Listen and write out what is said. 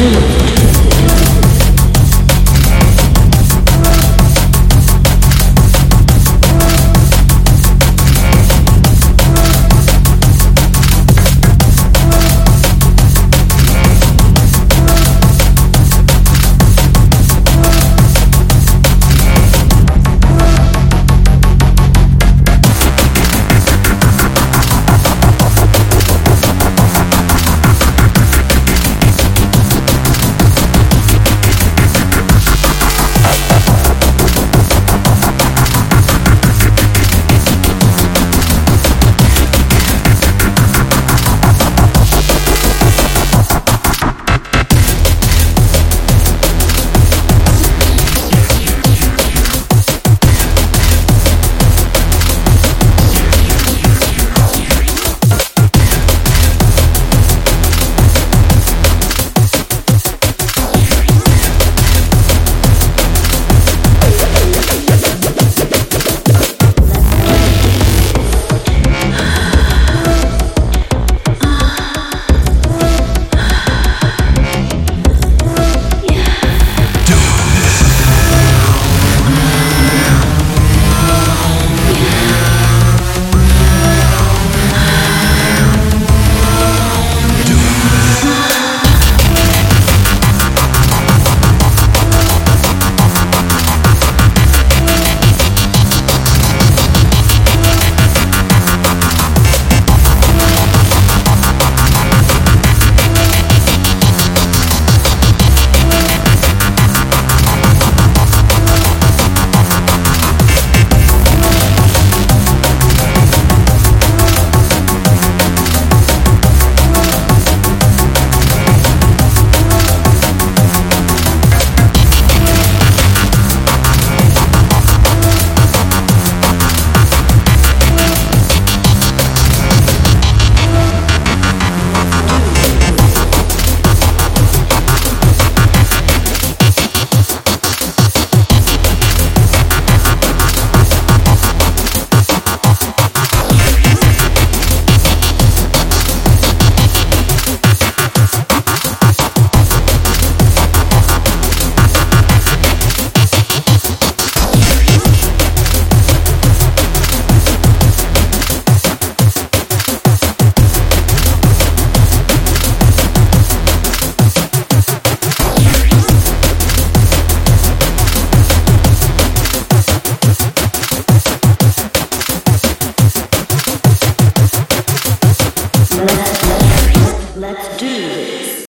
to